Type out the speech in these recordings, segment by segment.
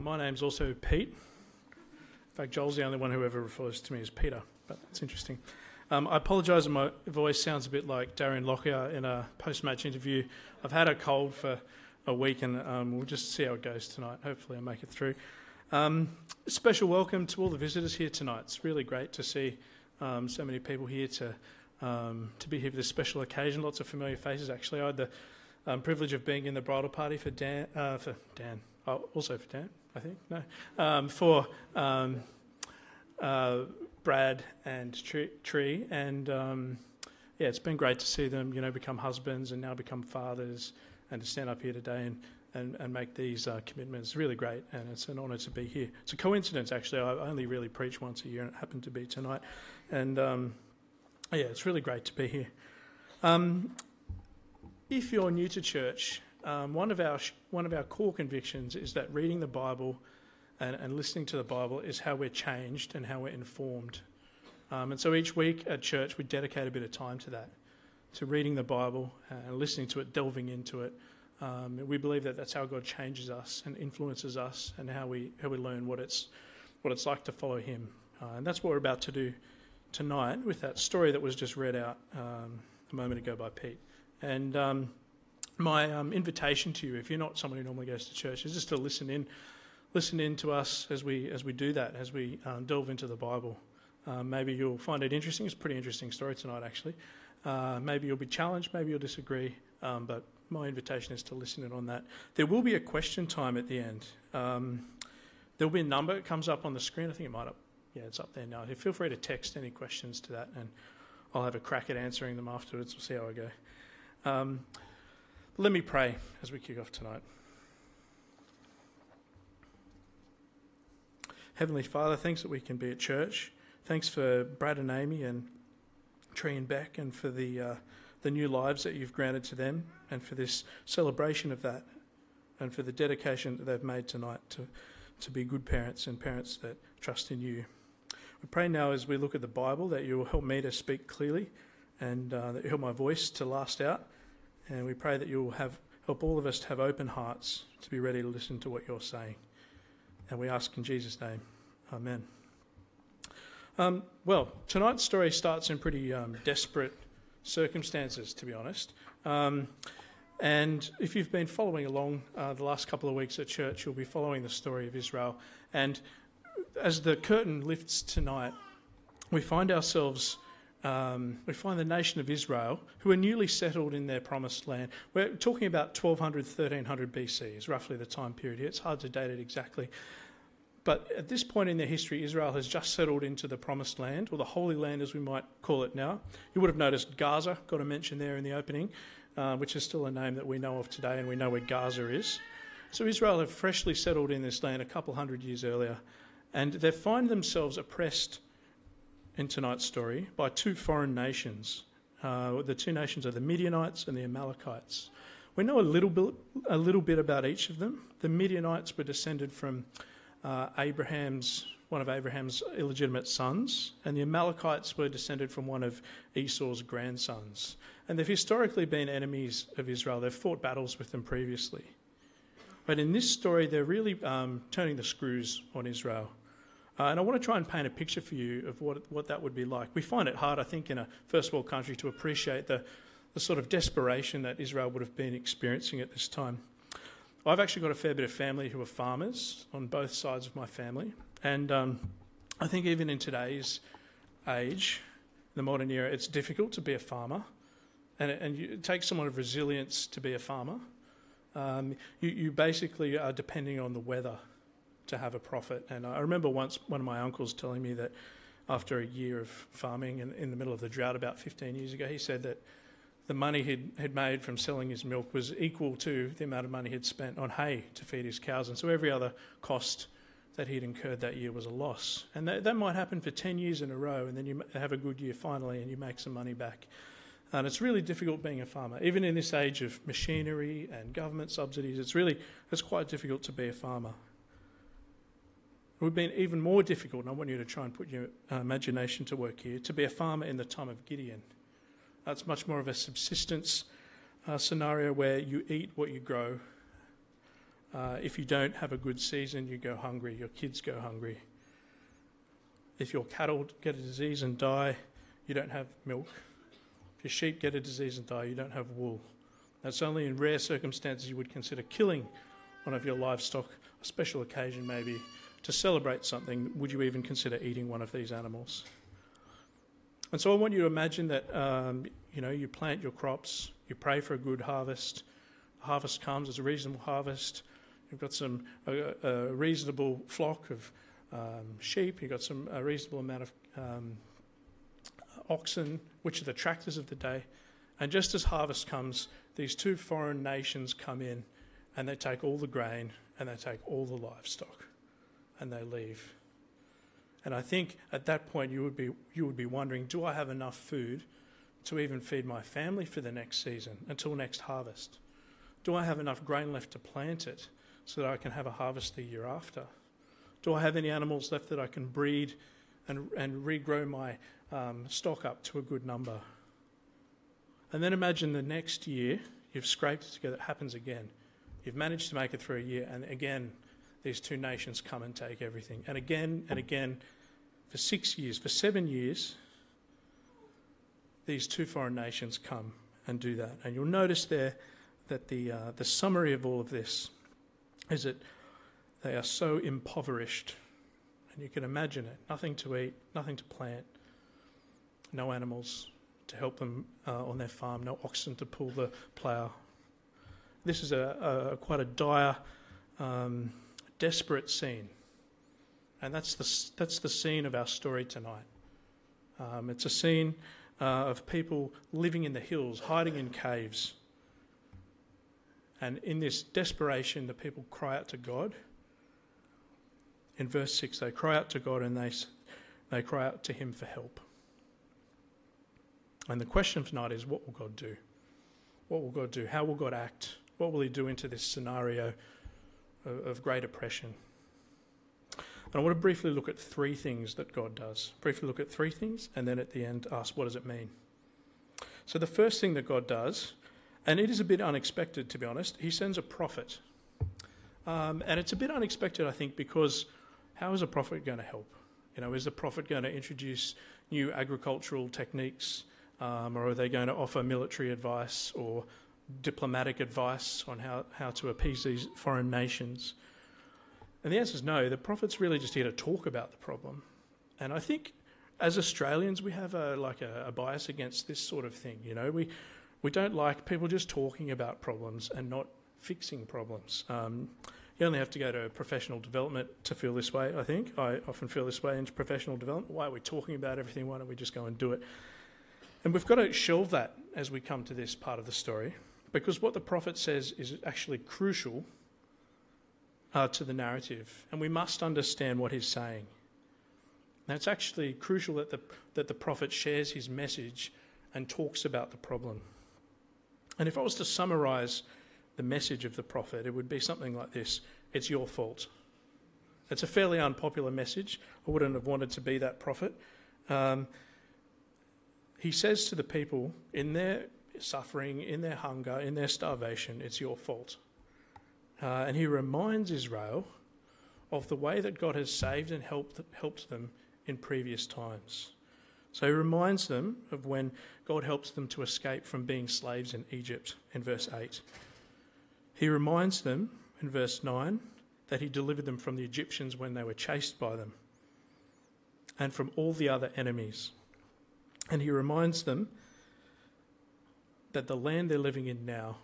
my name's also Pete. In fact, Joel's the only one who ever refers to me as Peter, but that's interesting. Um, I apologise if my voice sounds a bit like Darren Lockyer in a post match interview. I've had a cold for a week and um, we'll just see how it goes tonight. Hopefully, I'll make it through. Um, special welcome to all the visitors here tonight. It's really great to see um, so many people here to, um, to be here for this special occasion. Lots of familiar faces, actually. I had the um, privilege of being in the bridal party for Dan, uh, for Dan, oh, also for Dan, I think, no, for. Uh, Brad and Tree, and um, yeah, it's been great to see them, you know, become husbands and now become fathers, and to stand up here today and and, and make these uh, commitments. Really great, and it's an honour to be here. It's a coincidence, actually. I only really preach once a year, and it happened to be tonight. And um, yeah, it's really great to be here. Um, if you're new to church, um, one of our one of our core convictions is that reading the Bible and, and listening to the Bible is how we're changed and how we're informed. Um, and so each week at church, we dedicate a bit of time to that, to reading the Bible and listening to it, delving into it. Um, we believe that that's how God changes us and influences us, and how we how we learn what it's what it's like to follow Him. Uh, and that's what we're about to do tonight with that story that was just read out um, a moment ago by Pete. And um, my um, invitation to you, if you're not someone who normally goes to church, is just to listen in listen in to us as we as we do that, as we um, delve into the Bible. Um, maybe you'll find it interesting. It's a pretty interesting story tonight, actually. Uh, maybe you'll be challenged. Maybe you'll disagree. Um, but my invitation is to listen in on that. There will be a question time at the end. Um, there will be a number. It comes up on the screen. I think it might up. Yeah, it's up there now. Feel free to text any questions to that, and I'll have a crack at answering them afterwards. We'll see how I go. Let me pray as we kick off tonight. Heavenly Father, thanks that we can be at church. Thanks for Brad and Amy and Tree and Beck and for the, uh, the new lives that you've granted to them and for this celebration of that and for the dedication that they've made tonight to, to be good parents and parents that trust in you. We pray now as we look at the Bible that you will help me to speak clearly and uh, that you help my voice to last out. And we pray that you will have, help all of us to have open hearts to be ready to listen to what you're saying. And we ask in Jesus' name. Amen. Um, well, tonight's story starts in pretty um, desperate circumstances, to be honest. Um, and if you've been following along uh, the last couple of weeks at church, you'll be following the story of Israel. And as the curtain lifts tonight, we find ourselves, um, we find the nation of Israel, who are newly settled in their promised land. We're talking about 1200, 1300 BC, is roughly the time period here. It's hard to date it exactly. But at this point in their history, Israel has just settled into the promised land, or the Holy Land as we might call it now. You would have noticed Gaza got a mention there in the opening, uh, which is still a name that we know of today, and we know where Gaza is. So Israel have freshly settled in this land a couple hundred years earlier, and they find themselves oppressed in tonight's story by two foreign nations. Uh, the two nations are the Midianites and the Amalekites. We know a little bit, a little bit about each of them. The Midianites were descended from uh, Abraham's one of Abraham's illegitimate sons, and the Amalekites were descended from one of Esau's grandsons. And they've historically been enemies of Israel. They've fought battles with them previously. But in this story, they're really um, turning the screws on Israel. Uh, and I want to try and paint a picture for you of what, what that would be like. We find it hard, I think, in a first world country to appreciate the, the sort of desperation that Israel would have been experiencing at this time. I've actually got a fair bit of family who are farmers on both sides of my family, and um, I think even in today's age, the modern era, it's difficult to be a farmer, and, and you, it takes someone of resilience to be a farmer. Um, you, you basically are depending on the weather to have a profit. And I remember once one of my uncles telling me that after a year of farming in, in the middle of the drought about 15 years ago, he said that the money he'd, had made from selling his milk was equal to the amount of money he'd spent on hay to feed his cows. And so every other cost that he'd incurred that year was a loss. And that, that might happen for 10 years in a row, and then you have a good year finally and you make some money back. And it's really difficult being a farmer. Even in this age of machinery and government subsidies, it's really it's quite difficult to be a farmer. It would have been even more difficult, and I want you to try and put your uh, imagination to work here, to be a farmer in the time of Gideon. That's much more of a subsistence uh, scenario where you eat what you grow. Uh, if you don't have a good season, you go hungry, your kids go hungry. If your cattle get a disease and die, you don't have milk. If your sheep get a disease and die, you don't have wool. That's only in rare circumstances you would consider killing one of your livestock, a special occasion maybe, to celebrate something. Would you even consider eating one of these animals? And so I want you to imagine that um, you know you plant your crops, you pray for a good harvest. The harvest comes as a reasonable harvest. You've got some a, a reasonable flock of um, sheep. You've got some a reasonable amount of um, oxen, which are the tractors of the day. And just as harvest comes, these two foreign nations come in, and they take all the grain and they take all the livestock, and they leave. And I think at that point you would be you would be wondering, do I have enough food to even feed my family for the next season until next harvest? Do I have enough grain left to plant it so that I can have a harvest the year after? Do I have any animals left that I can breed and, and regrow my um, stock up to a good number? And then imagine the next year you've scraped it together, it happens again. You've managed to make it through a year, and again, these two nations come and take everything. And again and again, for six years, for seven years, these two foreign nations come and do that. And you'll notice there that the, uh, the summary of all of this is that they are so impoverished. And you can imagine it nothing to eat, nothing to plant, no animals to help them uh, on their farm, no oxen to pull the plough. This is a, a quite a dire um, desperate scene. And that's the, that's the scene of our story tonight. Um, it's a scene uh, of people living in the hills, hiding in caves. And in this desperation, the people cry out to God. In verse 6, they cry out to God and they, they cry out to Him for help. And the question tonight is what will God do? What will God do? How will God act? What will He do into this scenario of, great oppression. And I want to briefly look at three things that God does. Briefly look at three things, and then at the end ask, what does it mean? So, the first thing that God does, and it is a bit unexpected to be honest, He sends a prophet. Um, and it's a bit unexpected, I think, because how is a prophet going to help? You know, is the prophet going to introduce new agricultural techniques, um, or are they going to offer military advice or diplomatic advice on how, how to appease these foreign nations? And the answer is no. The prophet's really just here to talk about the problem. And I think as Australians, we have a, like a, a bias against this sort of thing. You know, we, we don't like people just talking about problems and not fixing problems. Um, you only have to go to professional development to feel this way, I think. I often feel this way in professional development. Why are we talking about everything? Why don't we just go and do it? And we've got to shelve that as we come to this part of the story. Because what the prophet says is actually crucial uh, to the narrative, and we must understand what he's saying. Now, it's actually crucial that the, that the prophet shares his message and talks about the problem. And if I was to summarize the message of the prophet, it would be something like this It's your fault. It's a fairly unpopular message. I wouldn't have wanted to be that prophet. Um, he says to the people in their suffering, in their hunger, in their starvation, it's your fault. Uh, and he reminds Israel of the way that God has saved and helped, helped them in previous times. So he reminds them of when God helps them to escape from being slaves in Egypt in verse 8. He reminds them in verse 9 that he delivered them from the Egyptians when they were chased by them and from all the other enemies. And he reminds them that the land they're living in now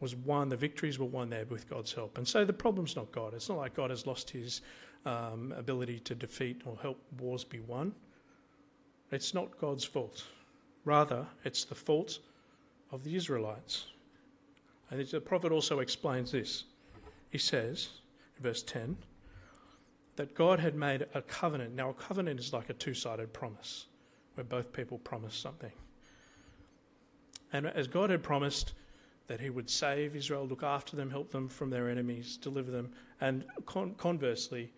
was won, the victories were won there with God's help. And so the problem's not God. It's not like God has lost his um, ability to defeat or help wars be won. It's not God's fault. Rather, it's the fault of the Israelites. And the prophet also explains this. He says, in verse 10, that God had made a covenant. Now, a covenant is like a two sided promise where both people promise something. And as God had promised that He would save Israel, look after them, help them from their enemies, deliver them, and con- conversely,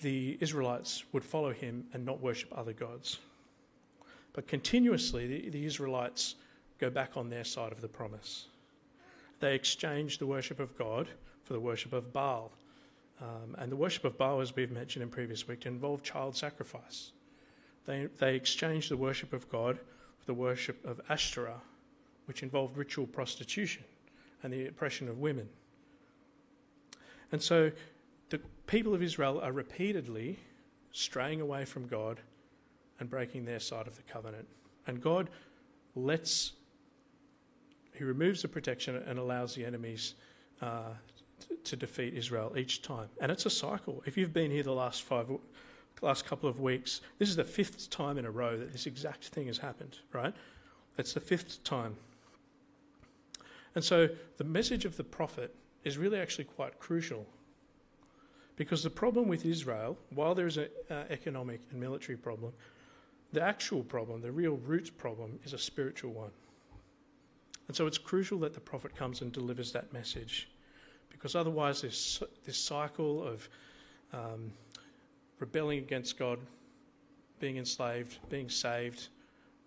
the Israelites would follow Him and not worship other gods. But continuously, the, the Israelites go back on their side of the promise. They exchange the worship of God for the worship of Baal. Um, and the worship of Baal, as we've mentioned in previous week, involved child sacrifice. They, they exchanged the worship of God the worship of Ashtoreth, which involved ritual prostitution and the oppression of women. And so the people of Israel are repeatedly straying away from God and breaking their side of the covenant. And God lets, He removes the protection and allows the enemies uh, to defeat Israel each time. And it's a cycle. If you've been here the last five, last couple of weeks, this is the fifth time in a row that this exact thing has happened, right? It's the fifth time. And so the message of the prophet is really actually quite crucial. Because the problem with Israel, while there is an uh, economic and military problem, the actual problem, the real root problem, is a spiritual one. And so it's crucial that the prophet comes and delivers that message. Because otherwise, this, this cycle of um, rebelling against God, being enslaved, being saved,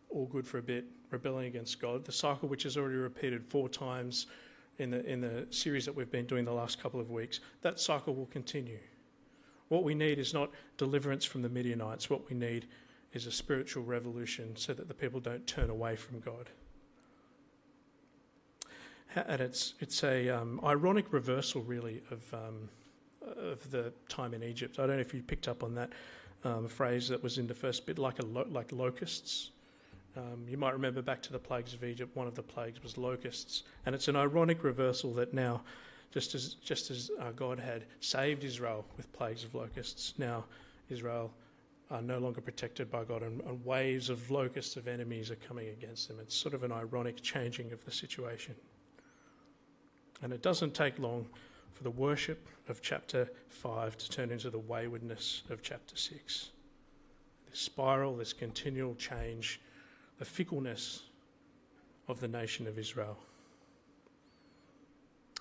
all good for a bit, rebelling against God, the cycle which is already repeated four times in the, in the series that we've been doing the last couple of weeks, that cycle will continue. What we need is not deliverance from the Midianites. What we need is a spiritual revolution so that the people don't turn away from God. And it's, it's a um, ironic reversal, really, of, um, of the time in Egypt. I don't know if you picked up on that um, phrase that was in the first bit, like, a lo- like locusts. Um, you might remember back to the plagues of Egypt, one of the plagues was locusts. And it's an ironic reversal that now, just as, just as uh, God had saved Israel with plagues of locusts, now Israel are no longer protected by God, and, and waves of locusts of enemies are coming against them. It's sort of an ironic changing of the situation. And it doesn't take long for the worship of chapter 5 to turn into the waywardness of chapter 6. This spiral, this continual change, the fickleness of the nation of Israel.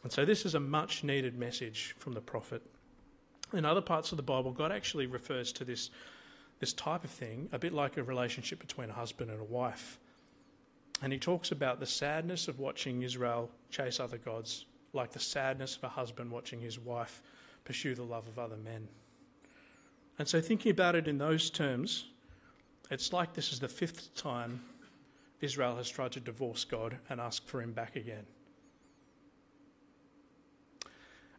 And so, this is a much needed message from the prophet. In other parts of the Bible, God actually refers to this this type of thing, a bit like a relationship between a husband and a wife. And he talks about the sadness of watching Israel chase other gods, like the sadness of a husband watching his wife pursue the love of other men. And so, thinking about it in those terms, it's like this is the fifth time Israel has tried to divorce God and ask for him back again.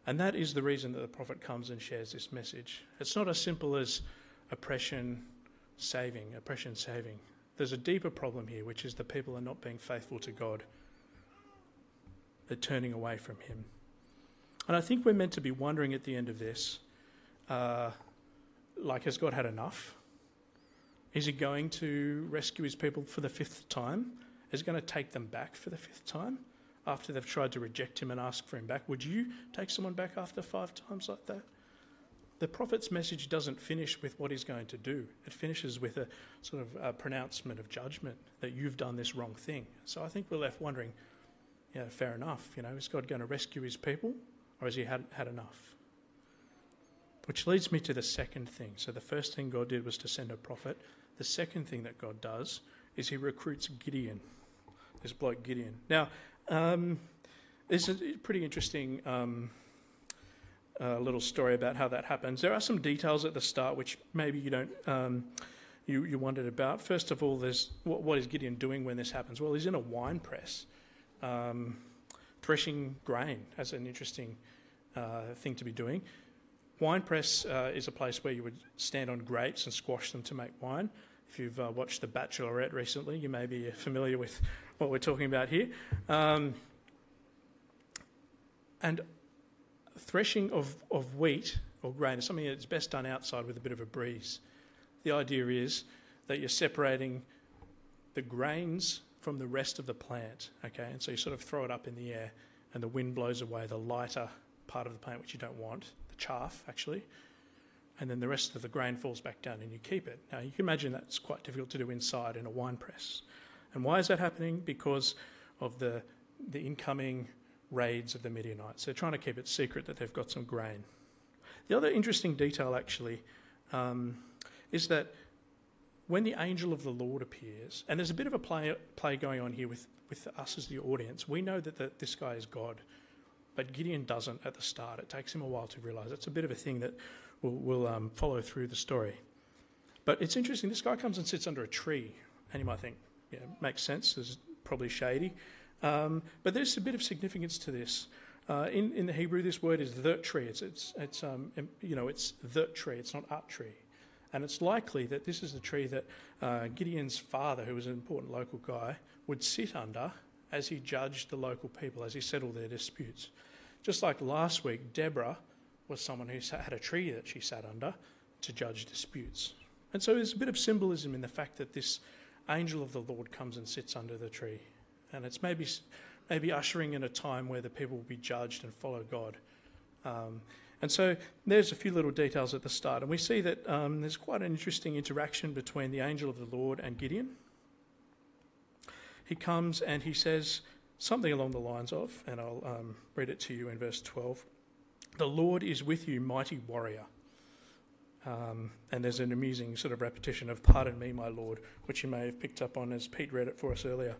And that is the reason that the prophet comes and shares this message. It's not as simple as oppression saving, oppression saving. There's a deeper problem here, which is the people are not being faithful to God. They're turning away from Him. And I think we're meant to be wondering at the end of this uh, like, has God had enough? Is He going to rescue His people for the fifth time? Is He going to take them back for the fifth time after they've tried to reject Him and ask for Him back? Would you take someone back after five times like that? the prophet's message doesn't finish with what he's going to do. It finishes with a sort of a pronouncement of judgment that you've done this wrong thing. So I think we're left wondering, yeah, fair enough. You know, is God going to rescue his people, or has he had had enough? Which leads me to the second thing. So the first thing God did was to send a prophet. The second thing that God does is he recruits Gideon. This bloke Gideon. Now, um, this is a pretty interesting. Um, a little story about how that happens. There are some details at the start which maybe you don't um, you, you wondered about. First of all, there's what, what is Gideon doing when this happens? Well, he's in a wine press, um, threshing grain. That's an interesting uh, thing to be doing. Wine press uh, is a place where you would stand on grapes and squash them to make wine. If you've uh, watched The Bachelorette recently, you may be familiar with what we're talking about here. Um, and threshing of, of wheat or grain is something that's best done outside with a bit of a breeze. The idea is that you're separating the grains from the rest of the plant, okay? And so you sort of throw it up in the air and the wind blows away the lighter part of the plant, which you don't want, the chaff actually, and then the rest of the grain falls back down and you keep it. Now you can imagine that's quite difficult to do inside in a wine press. And why is that happening? Because of the, the incoming raids of the Midianites. They're trying to keep it secret that they've got some grain. The other interesting detail, actually, um, is that when the angel of the Lord appears, and there's a bit of a play, play going on here with, with us as the audience, we know that the, this guy is God. But Gideon doesn't at the start. It takes him a while to realise. It's a bit of a thing that will, will um, follow through the story. But it's interesting. This guy comes and sits under a tree, and you might think, yeah, makes sense. It's probably shady. Um, but there's a bit of significance to this. Uh, in, in the Hebrew, this word is the tree. It's, it's, it's um, you know, it's the tree. It's not a tree. And it's likely that this is the tree that uh, Gideon's father, who was an important local guy, would sit under as he judged the local people, as he settled their disputes. Just like last week, Deborah was someone who had a tree that she sat under to judge disputes. And so there's a bit of symbolism in the fact that this angel of the Lord comes and sits under the tree. And it's maybe, maybe ushering in a time where the people will be judged and follow God. Um, and so there's a few little details at the start. And we see that um, there's quite an interesting interaction between the angel of the Lord and Gideon. He comes and he says something along the lines of, and I'll um, read it to you in verse 12 The Lord is with you, mighty warrior. Um, and there's an amusing sort of repetition of "Pardon me, my Lord," which you may have picked up on as Pete read it for us earlier.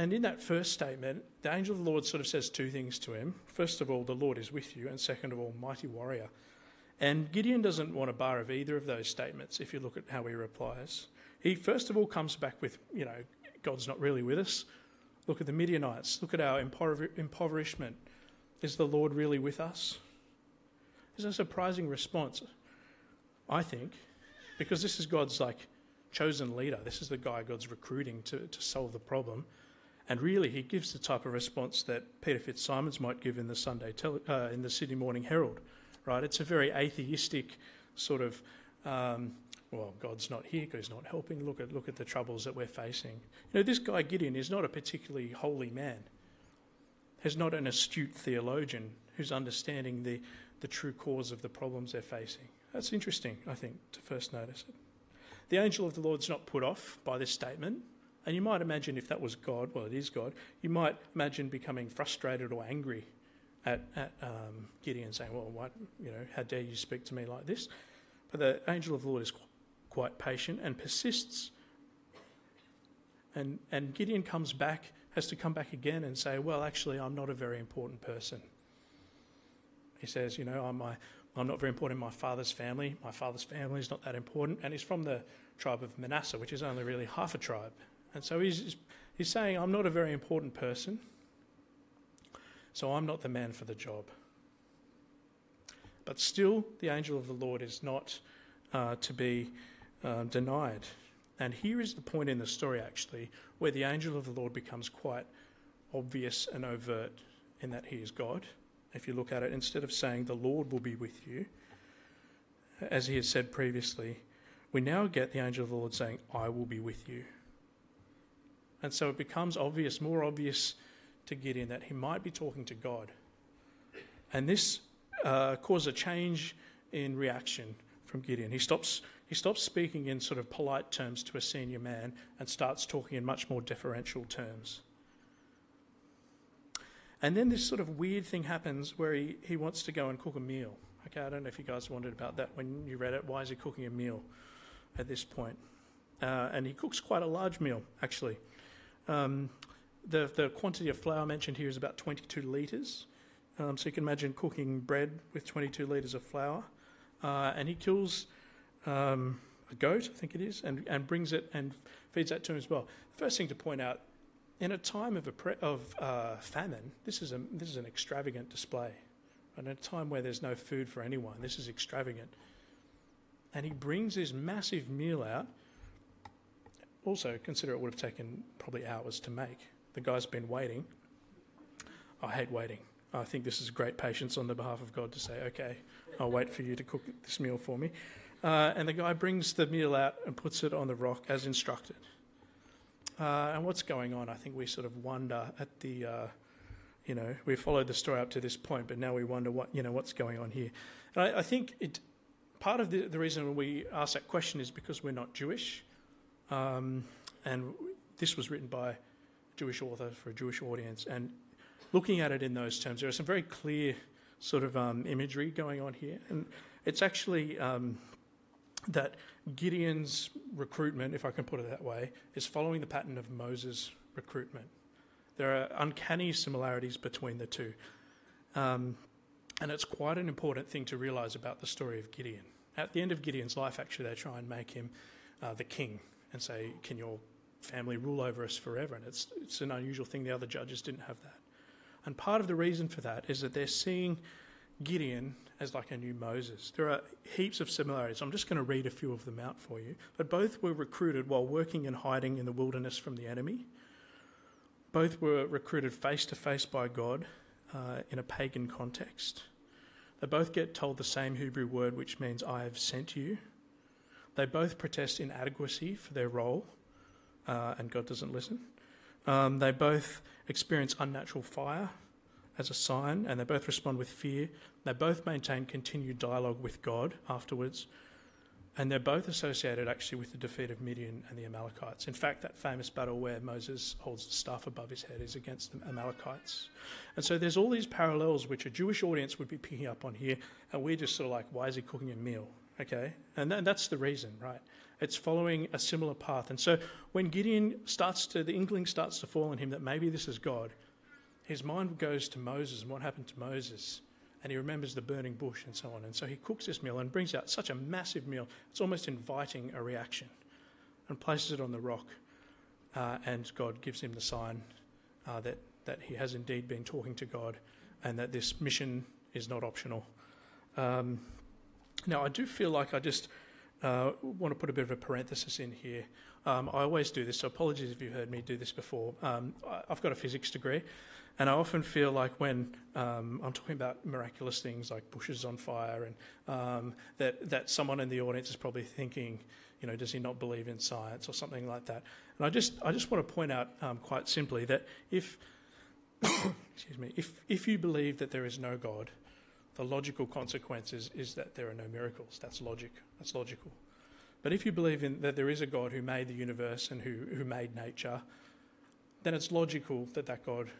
And in that first statement, the angel of the Lord sort of says two things to him. First of all, the Lord is with you, and second of all, mighty warrior. And Gideon doesn't want a bar of either of those statements if you look at how he replies. He first of all comes back with, you know, God's not really with us. Look at the Midianites. Look at our impoverishment. Is the Lord really with us? It's a surprising response, I think, because this is God's like chosen leader. This is the guy God's recruiting to, to solve the problem. And really, he gives the type of response that Peter FitzSimons might give in the Sunday tele, uh, in the Sydney Morning Herald, right? It's a very atheistic sort of, um, well, God's not here, God's not helping. Look at look at the troubles that we're facing. You know, this guy Gideon is not a particularly holy man. He's not an astute theologian who's understanding the the true cause of the problems they're facing. That's interesting, I think, to first notice it. The angel of the Lord's not put off by this statement. And you might imagine if that was God, well, it is God, you might imagine becoming frustrated or angry at, at um, Gideon saying, well, what, you know, how dare you speak to me like this? But the angel of the Lord is qu- quite patient and persists. And, and Gideon comes back, has to come back again and say, well, actually, I'm not a very important person. He says, you know, I'm, my, I'm not very important in my father's family. My father's family is not that important. And he's from the tribe of Manasseh, which is only really half a tribe. And so he's, he's saying, I'm not a very important person, so I'm not the man for the job. But still, the angel of the Lord is not uh, to be uh, denied. And here is the point in the story, actually, where the angel of the Lord becomes quite obvious and overt in that he is God. If you look at it, instead of saying, The Lord will be with you, as he has said previously, we now get the angel of the Lord saying, I will be with you. And so it becomes obvious, more obvious to Gideon that he might be talking to God. And this uh, caused a change in reaction from Gideon. He stops, he stops speaking in sort of polite terms to a senior man and starts talking in much more deferential terms. And then this sort of weird thing happens where he, he wants to go and cook a meal. Okay, I don't know if you guys wondered about that when you read it. Why is he cooking a meal at this point? Uh, and he cooks quite a large meal, actually. Um, the, the quantity of flour mentioned here is about 22 litres. Um, so you can imagine cooking bread with 22 litres of flour. Uh, and he kills um, a goat, I think it is, and, and brings it and feeds that to him as well. First thing to point out in a time of, pre- of uh, famine, this is, a, this is an extravagant display. And at a time where there's no food for anyone, this is extravagant. And he brings this massive meal out also, consider it would have taken probably hours to make. The guy's been waiting. I hate waiting. I think this is great patience on the behalf of God to say, okay, I'll wait for you to cook this meal for me. Uh, and the guy brings the meal out and puts it on the rock as instructed. Uh, and what's going on? I think we sort of wonder at the, uh, you know, we followed the story up to this point, but now we wonder what, you know, what's going on here. And I, I think it, part of the, the reason we ask that question is because we're not Jewish. Um, and this was written by a Jewish author for a Jewish audience. And looking at it in those terms, there are some very clear sort of um, imagery going on here. And it's actually um, that Gideon's recruitment, if I can put it that way, is following the pattern of Moses' recruitment. There are uncanny similarities between the two. Um, and it's quite an important thing to realize about the story of Gideon. At the end of Gideon's life, actually, they try and make him uh, the king and say, Can your family rule over us forever? And it's, it's an unusual thing. The other judges didn't have that. And part of the reason for that is that they're seeing Gideon as like a new Moses. There are heaps of similarities. I'm just going to read a few of them out for you. But both were recruited while working and hiding in the wilderness from the enemy. Both were recruited face to face by God uh, in a pagan context. They both get told the same Hebrew word, which means I have sent you. They both protest inadequacy for their role, uh, and God doesn't listen. Um, they both experience unnatural fire as a sign, and they both respond with fear. They both maintain continued dialogue with God afterwards, and they're both associated actually with the defeat of Midian and the Amalekites. In fact, that famous battle where Moses holds the staff above his head is against the Amalekites. And so there's all these parallels which a Jewish audience would be picking up on here, and we're just sort of like, why is he cooking a meal? Okay? And that's the reason, right? It's following a similar path. And so when Gideon starts to, the inkling starts to fall on him that maybe this is God, his mind goes to Moses and what happened to Moses. And he remembers the burning bush and so on. And so he cooks this meal and brings out such a massive meal, it's almost inviting a reaction, and places it on the rock. Uh, and God gives him the sign uh, that, that he has indeed been talking to God and that this mission is not optional. Um, now, I do feel like I just uh, want to put a bit of a parenthesis in here. Um, I always do this, so apologies if you've heard me do this before. Um, I, have got a physics degree, and I often feel like when um, I'm talking about miraculous things like bushes on fire, and um, that that someone in the audience is probably thinking, you know, does he not believe in science or something like that? And I just I just want to point out um, quite simply that if excuse me, if if you believe that there is no God, the logical consequences is that there are no miracles. That's logic. That's logical. But if you believe in that there is a God who made the universe and who, who made nature, then it's logical that that God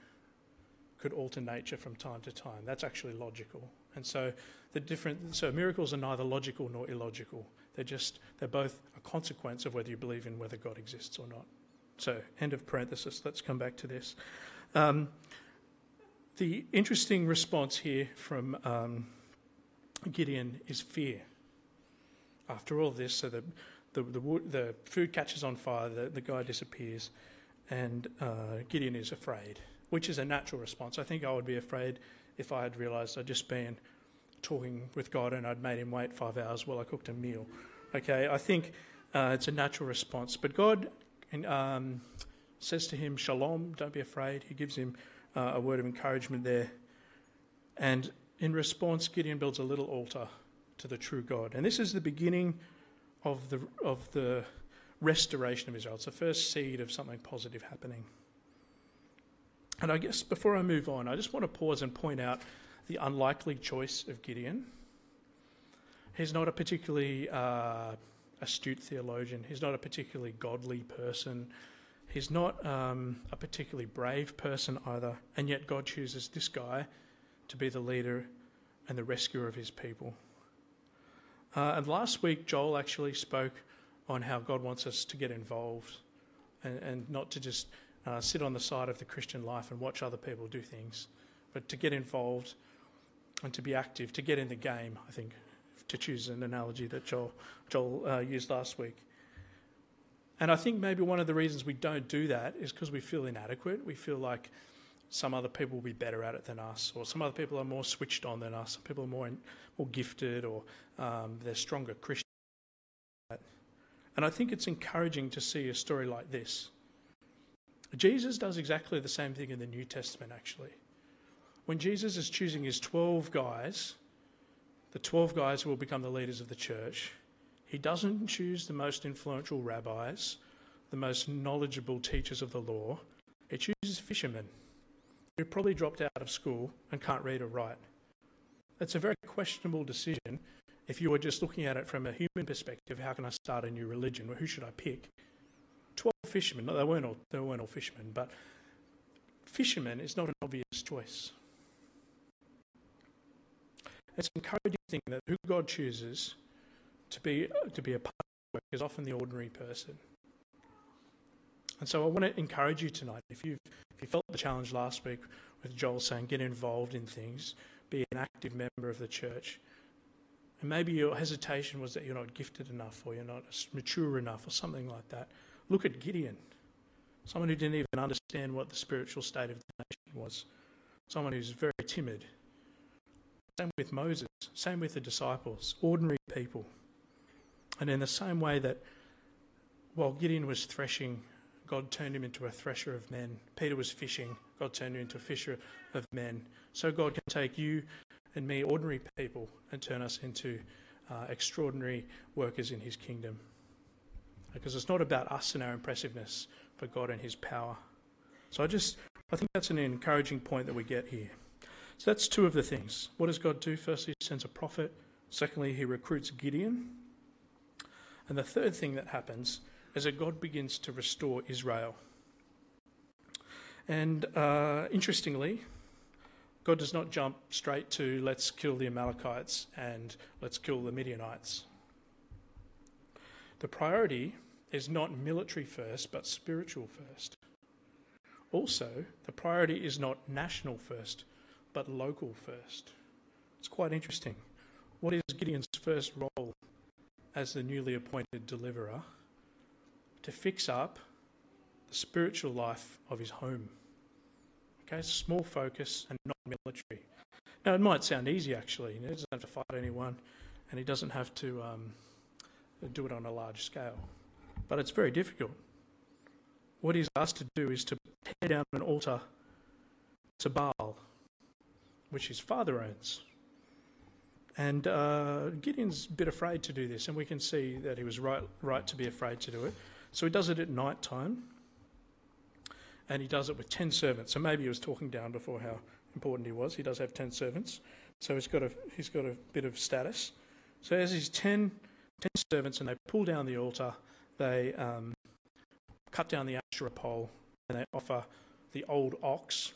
could alter nature from time to time. That's actually logical. And so the different so miracles are neither logical nor illogical. They're just they're both a consequence of whether you believe in whether God exists or not. So end of parenthesis. Let's come back to this. Um, the interesting response here from um, Gideon is fear. After all this, so the the, the, the food catches on fire, the, the guy disappears, and uh, Gideon is afraid which is a natural response. I think I would be afraid if I had realised I'd just been talking with God and I'd made him wait five hours while I cooked a meal. Okay, I think uh, it's a natural response. But God um, says to him, Shalom, don't be afraid. He gives him uh, a word of encouragement there. And in response, Gideon builds a little altar to the true God. And this is the beginning of the, of the restoration of Israel. It's the first seed of something positive happening. And I guess before I move on, I just want to pause and point out the unlikely choice of Gideon. He's not a particularly uh, astute theologian, he's not a particularly godly person, he's not um, a particularly brave person either, and yet God chooses this guy to be the leader and the rescuer of his people. Uh, and last week, Joel actually spoke on how God wants us to get involved and, and not to just uh, sit on the side of the Christian life and watch other people do things, but to get involved and to be active, to get in the game, I think, to choose an analogy that Joel, Joel uh, used last week. And I think maybe one of the reasons we don't do that is because we feel inadequate. We feel like some other people will be better at it than us, or some other people are more switched on than us. Some people are more in, more gifted, or um, they're stronger Christians. And I think it's encouraging to see a story like this, Jesus does exactly the same thing in the New Testament, actually. When Jesus is choosing his 12 guys, the 12 guys who will become the leaders of the church, he doesn't choose the most influential rabbis, the most knowledgeable teachers of the law. He chooses fishermen who probably dropped out of school and can't read or write. It's a very questionable decision if you were just looking at it from a human perspective. How can I start a new religion? Who should I pick? 12 fishermen, they weren't all, they weren't all fishermen, but fishermen is not an obvious choice. It's an encouraging thing that who God chooses to be, to be a part of work is often the ordinary person. And so I want to encourage you tonight. If you if you felt the challenge last week with Joel saying get involved in things, be an active member of the church. And maybe your hesitation was that you're not gifted enough or you're not mature enough or something like that. Look at Gideon, someone who didn't even understand what the spiritual state of the nation was, someone who's very timid. Same with Moses, same with the disciples, ordinary people. And in the same way that while Gideon was threshing, God turned him into a thresher of men. Peter was fishing, God turned him into a fisher of men. So God can take you and me, ordinary people, and turn us into uh, extraordinary workers in his kingdom. Because it's not about us and our impressiveness, but God and his power. So I just, I think that's an encouraging point that we get here. So that's two of the things. What does God do? Firstly, he sends a prophet. Secondly, he recruits Gideon. And the third thing that happens is that God begins to restore Israel. And uh, interestingly, God does not jump straight to let's kill the Amalekites and let's kill the Midianites. The priority is not military first, but spiritual first. Also, the priority is not national first, but local first. It's quite interesting. What is Gideon's first role as the newly appointed deliverer? To fix up the spiritual life of his home. Okay, small focus and not military. Now, it might sound easy actually. He doesn't have to fight anyone and he doesn't have to um, do it on a large scale. But it's very difficult. What he's asked to do is to tear down an altar to Baal, which his father owns. And uh, Gideon's a bit afraid to do this, and we can see that he was right, right to be afraid to do it. So he does it at night time and he does it with 10 servants. So maybe he was talking down before how important he was. He does have 10 servants, so he's got a, he's got a bit of status. So as his 10, 10 servants, and they pull down the altar, they um, cut down the Asherah pole, and they offer the old ox,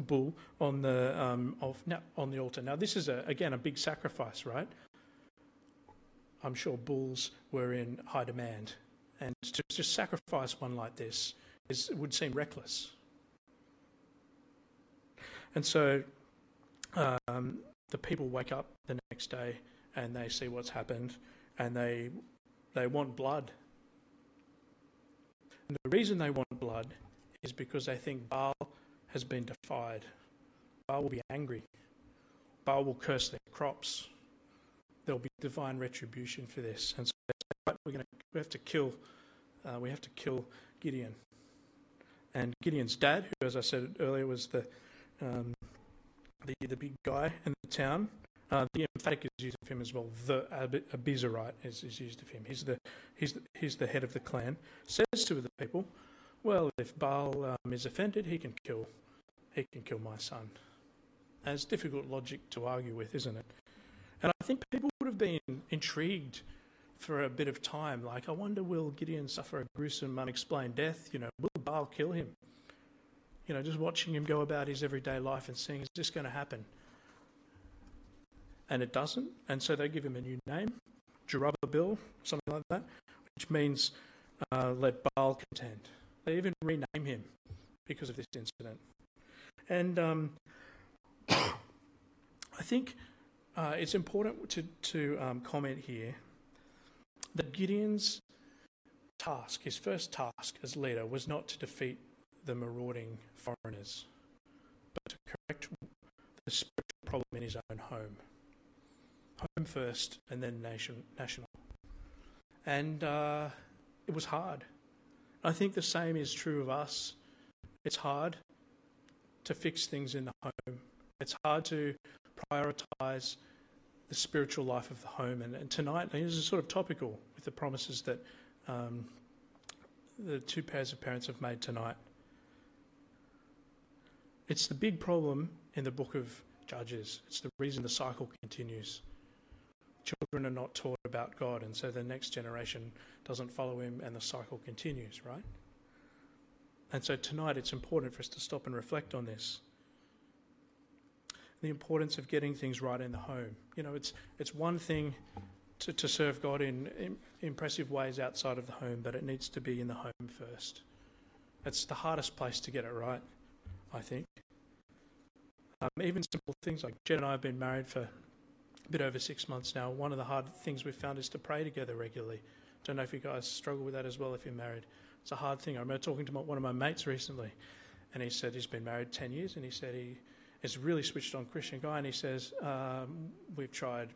a bull, on the, um, of, on the altar. Now, this is, a, again, a big sacrifice, right? I'm sure bulls were in high demand. And to just sacrifice one like this is, would seem reckless. And so um, the people wake up the next day and they see what's happened and they, they want blood. And the reason they want blood is because they think Baal has been defied. Baal will be angry. Baal will curse their crops. There'll be divine retribution for this. And so we're going to, we have to kill, uh, we have to kill Gideon. And Gideon's dad, who, as I said earlier, was the um, the, the big guy in the town, uh, the emphatic is used of him as well. The Abiezrite is, is used of him. He's the, he's, the, he's the head of the clan. Says to the people, well, if Baal um, is offended, he can kill, he can kill my son. And it's difficult logic to argue with, isn't it? And I think people would have been intrigued for a bit of time. Like, I wonder, will Gideon suffer a gruesome, unexplained death? You know, will Baal kill him? You know, just watching him go about his everyday life and seeing, is this going to happen? And it doesn't. And so they give him a new name, Jerubbaal, something like that, which means uh, let Baal contend. They even rename him because of this incident. And um, I think uh, it's important to, to um, comment here that Gideon's task, his first task as leader, was not to defeat the marauding foreigners, but to correct the spiritual problem in his own home. Home first, and then nation, national. And uh, it was hard. I think the same is true of us. It's hard to fix things in the home. It's hard to prioritize the spiritual life of the home. And, and tonight, and this is sort of topical with the promises that um, the two pairs of parents have made tonight. It's the big problem in the book of Judges. It's the reason the cycle continues. Children are not taught about God, and so the next generation doesn't follow him, and the cycle continues, right? And so tonight it's important for us to stop and reflect on this the importance of getting things right in the home. You know, it's it's one thing to, to serve God in, in impressive ways outside of the home, but it needs to be in the home first. It's the hardest place to get it right, I think. Um, even simple things like Jen and I have been married for a bit over six months now. One of the hard things we've found is to pray together regularly. Don't know if you guys struggle with that as well if you're married. It's a hard thing. I remember talking to my, one of my mates recently, and he said he's been married 10 years, and he said he is really switched on Christian guy, and he says, um, We've tried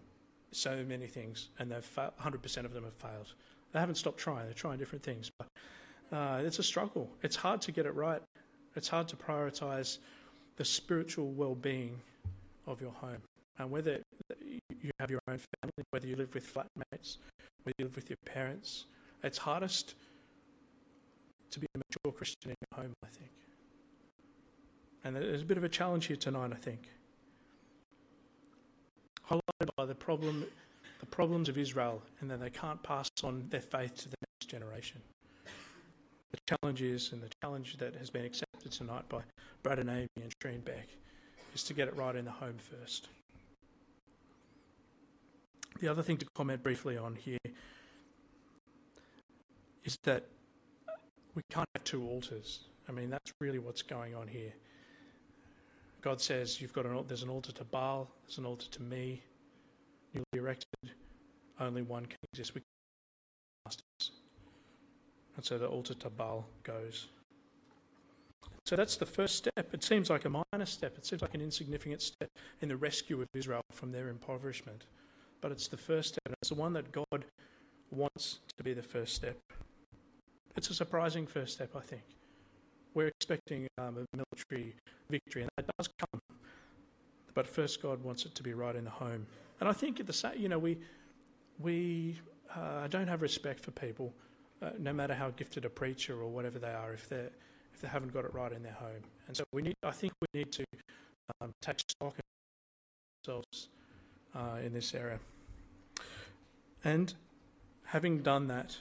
so many things, and they've fa- 100% of them have failed. They haven't stopped trying, they're trying different things. But uh, it's a struggle. It's hard to get it right. It's hard to prioritize the spiritual well being of your home. And whether you have your own family, whether you live with flatmates, whether you live with your parents, it's hardest to be a mature Christian in your home, I think. And there's a bit of a challenge here tonight, I think. Highlighted by the problem, the problems of Israel, and that they can't pass on their faith to the next generation. The challenge is, and the challenge that has been accepted tonight by Brad and Amy and Treen Beck, is to get it right in the home first. The other thing to comment briefly on here is that we can't have two altars. I mean, that's really what's going on here. God says you've got an there's an altar to Baal, there's an altar to me, newly erected. Only one can exist. We masters. And so the altar to Baal goes. So that's the first step. It seems like a minor step. It seems like an insignificant step in the rescue of Israel from their impoverishment. But it's the first step. It's the one that God wants to be the first step. It's a surprising first step, I think. We're expecting um, a military victory, and that does come. But first, God wants it to be right in the home. And I think at the same, you know, we we uh, don't have respect for people, uh, no matter how gifted a preacher or whatever they are, if they if they haven't got it right in their home. And so we need, I think, we need to um, take stock of ourselves uh, in this area. And having done that,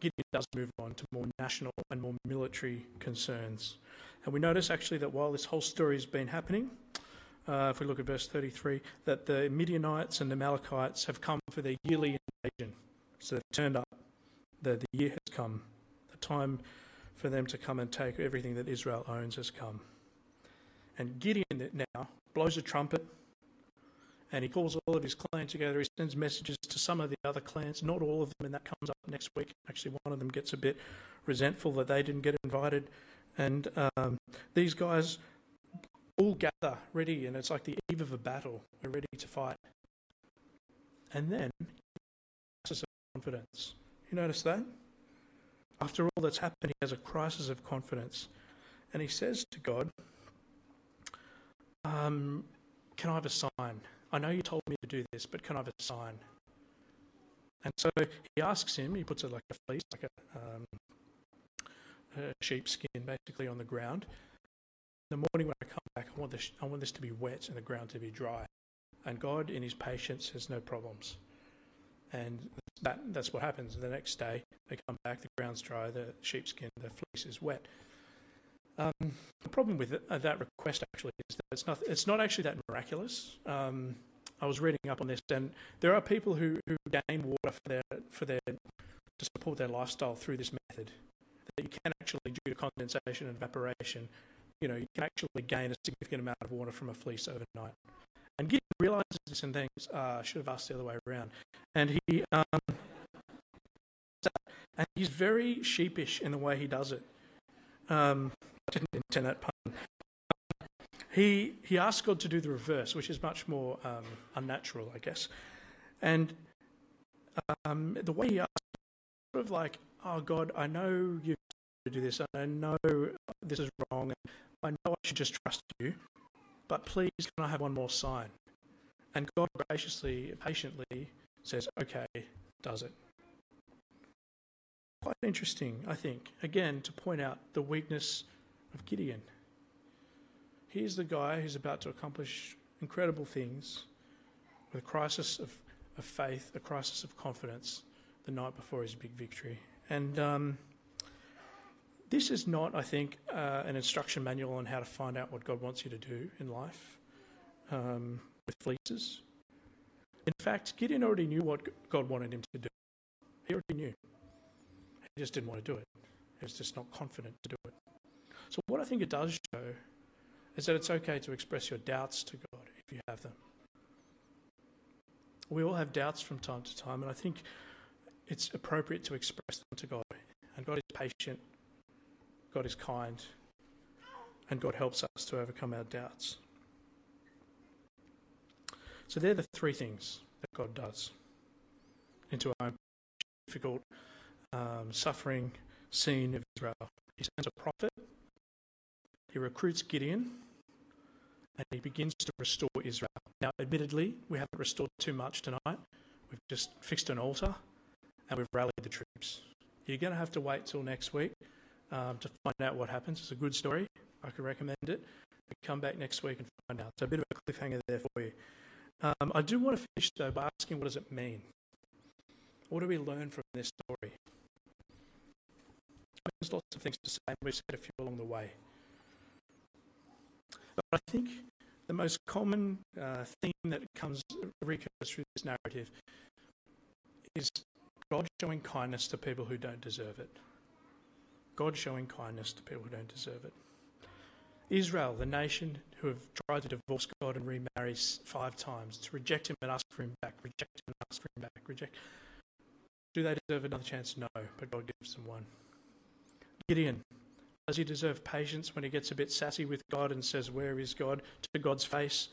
Gideon does move on to more national and more military concerns. And we notice actually that while this whole story has been happening, uh, if we look at verse 33, that the Midianites and the Amalekites have come for their yearly invasion. So they've turned up. The, the year has come. The time for them to come and take everything that Israel owns has come. And Gideon now blows a trumpet and he calls all of his clan together. He sends messages to some of the other clans, not all of them, and that comes up next week. Actually, one of them gets a bit resentful that they didn't get invited. And um, these guys all gather ready, and it's like the eve of a battle. We're ready to fight. And then, crisis of confidence. You notice that? After all that's happened, he has a crisis of confidence. And he says to God, um, Can I have a sign? I know you told me to do this, but can I have a sign? And so he asks him, he puts it like a fleece, like a, um, a sheepskin basically on the ground. In the morning when I come back, I want, this, I want this to be wet and the ground to be dry. And God, in his patience, has no problems. And that, that's what happens. The next day, they come back, the ground's dry, the sheepskin, the fleece is wet. Um, the problem with it, uh, that request actually is that it's not, it's not actually that miraculous. Um, I was reading up on this, and there are people who, who gain water for their, for their, to support their lifestyle through this method. That you can actually, due to condensation and evaporation, you know, you can actually gain a significant amount of water from a fleece overnight. And Gideon realizes this and thinks, uh, I should have asked the other way around. And he, um, and he's very sheepish in the way he does it. Um, I didn't intend that pun. He, he asked God to do the reverse, which is much more um, unnatural, I guess. And um, the way he asked, sort of like, oh God, I know you to do this, and I know this is wrong, and I know I should just trust you, but please can I have one more sign? And God graciously, patiently says, okay, does it. Quite interesting, I think, again, to point out the weakness of Gideon. Here's the guy who's about to accomplish incredible things with a crisis of, of faith, a crisis of confidence the night before his big victory. And um, this is not, I think, uh, an instruction manual on how to find out what God wants you to do in life um, with fleeces. In fact, Gideon already knew what God wanted him to do. He already knew. He just didn't want to do it. He was just not confident to do it. So, what I think it does show is that it's okay to express your doubts to God if you have them. We all have doubts from time to time, and I think it's appropriate to express them to God. And God is patient, God is kind, and God helps us to overcome our doubts. So they're the three things that God does into our own difficult, um, suffering scene of Israel. He sends a prophet, he recruits Gideon, and he begins to restore Israel. Now, admittedly, we haven't restored too much tonight. We've just fixed an altar and we've rallied the troops. You're going to have to wait till next week um, to find out what happens. It's a good story. I can recommend it. Come back next week and find out. So a bit of a cliffhanger there for you. Um, I do want to finish though by asking, what does it mean? What do we learn from this story? There's lots of things to say, and we've said a few along the way. But I think the most common uh, theme that comes recurs through this narrative is God showing kindness to people who don't deserve it. God showing kindness to people who don't deserve it. Israel, the nation who have tried to divorce God and remarry five times, to reject him and ask for him back, reject him and ask for him back, reject. Do they deserve another chance? No, but God gives them one. Gideon, does he deserve patience when he gets a bit sassy with God and says, Where is God? to God's face?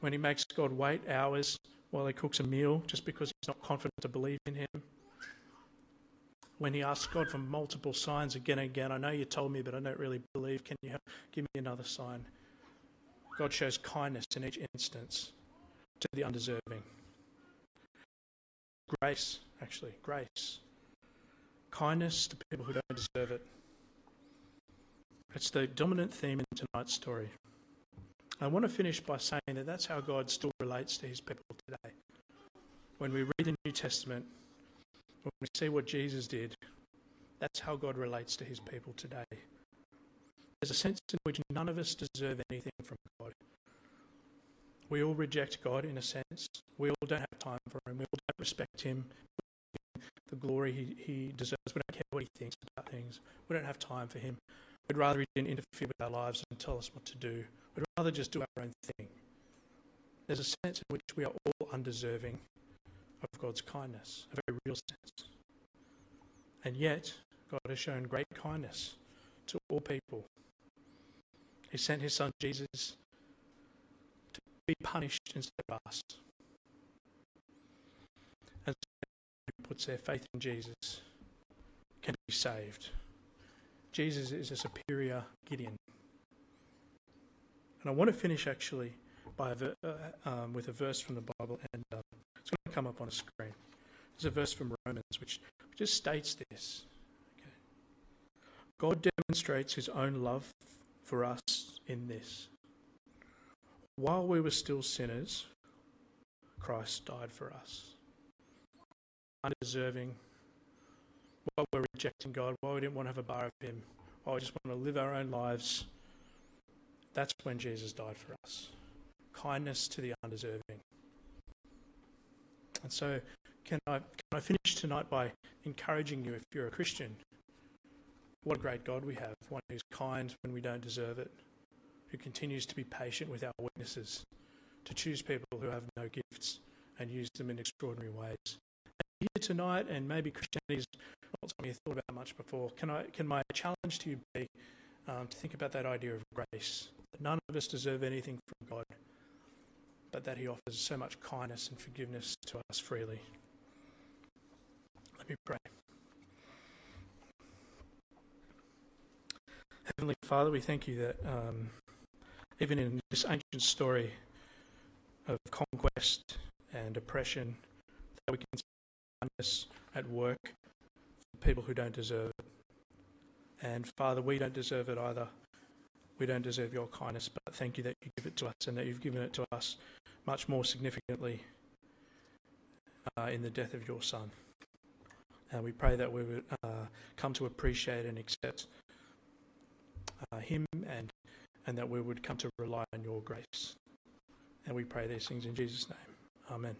When he makes God wait hours while he cooks a meal just because he's not confident to believe in him? when he asks God for multiple signs again and again. I know you told me, but I don't really believe. Can you give me another sign? God shows kindness in each instance to the undeserving. Grace, actually, grace. Kindness to people who don't deserve it. It's the dominant theme in tonight's story. I want to finish by saying that that's how God still relates to his people today. When we read the New Testament, when we see what Jesus did, that's how God relates to his people today. There's a sense in which none of us deserve anything from God. We all reject God in a sense. We all don't have time for him. We all don't respect him, the glory he, he deserves. We don't care what he thinks about things. We don't have time for him. We'd rather he didn't interfere with our lives and tell us what to do. We'd rather just do our own thing. There's a sense in which we are all undeserving of God's kindness, a very real sense. And yet, God has shown great kindness to all people. He sent his son Jesus to be punished instead of us. And who puts their faith in Jesus can be saved. Jesus is a superior Gideon. And I want to finish actually by a uh, um, with a verse from the Bible, and um, it's going to come up on a screen. There's a verse from Romans which just states this. Okay. God demonstrates his own love for us in this. While we were still sinners, Christ died for us. Undeserving, while we're rejecting God, why we didn't want to have a bar of Him, while we just want to live our own lives, that's when Jesus died for us. Kindness to the undeserving. And so, can I, can I finish tonight by encouraging you, if you're a Christian, what a great God we have, one who's kind when we don't deserve it, who continues to be patient with our weaknesses, to choose people who have no gifts and use them in extraordinary ways. Here tonight, and maybe Christianity is not something you thought about much before, can, I, can my challenge to you be um, to think about that idea of grace? That none of us deserve anything from God but that He offers so much kindness and forgiveness to us freely. Let me pray. Heavenly Father, we thank you that um, even in this ancient story of conquest and oppression, that we can kindness at work for people who don't deserve it. And Father, we don't deserve it either. We don't deserve your kindness, but thank you that you give it to us and that you've given it to us much more significantly uh, in the death of your Son. And we pray that we would uh, come to appreciate and accept uh, Him and, and that we would come to rely on your grace. And we pray these things in Jesus' name. Amen.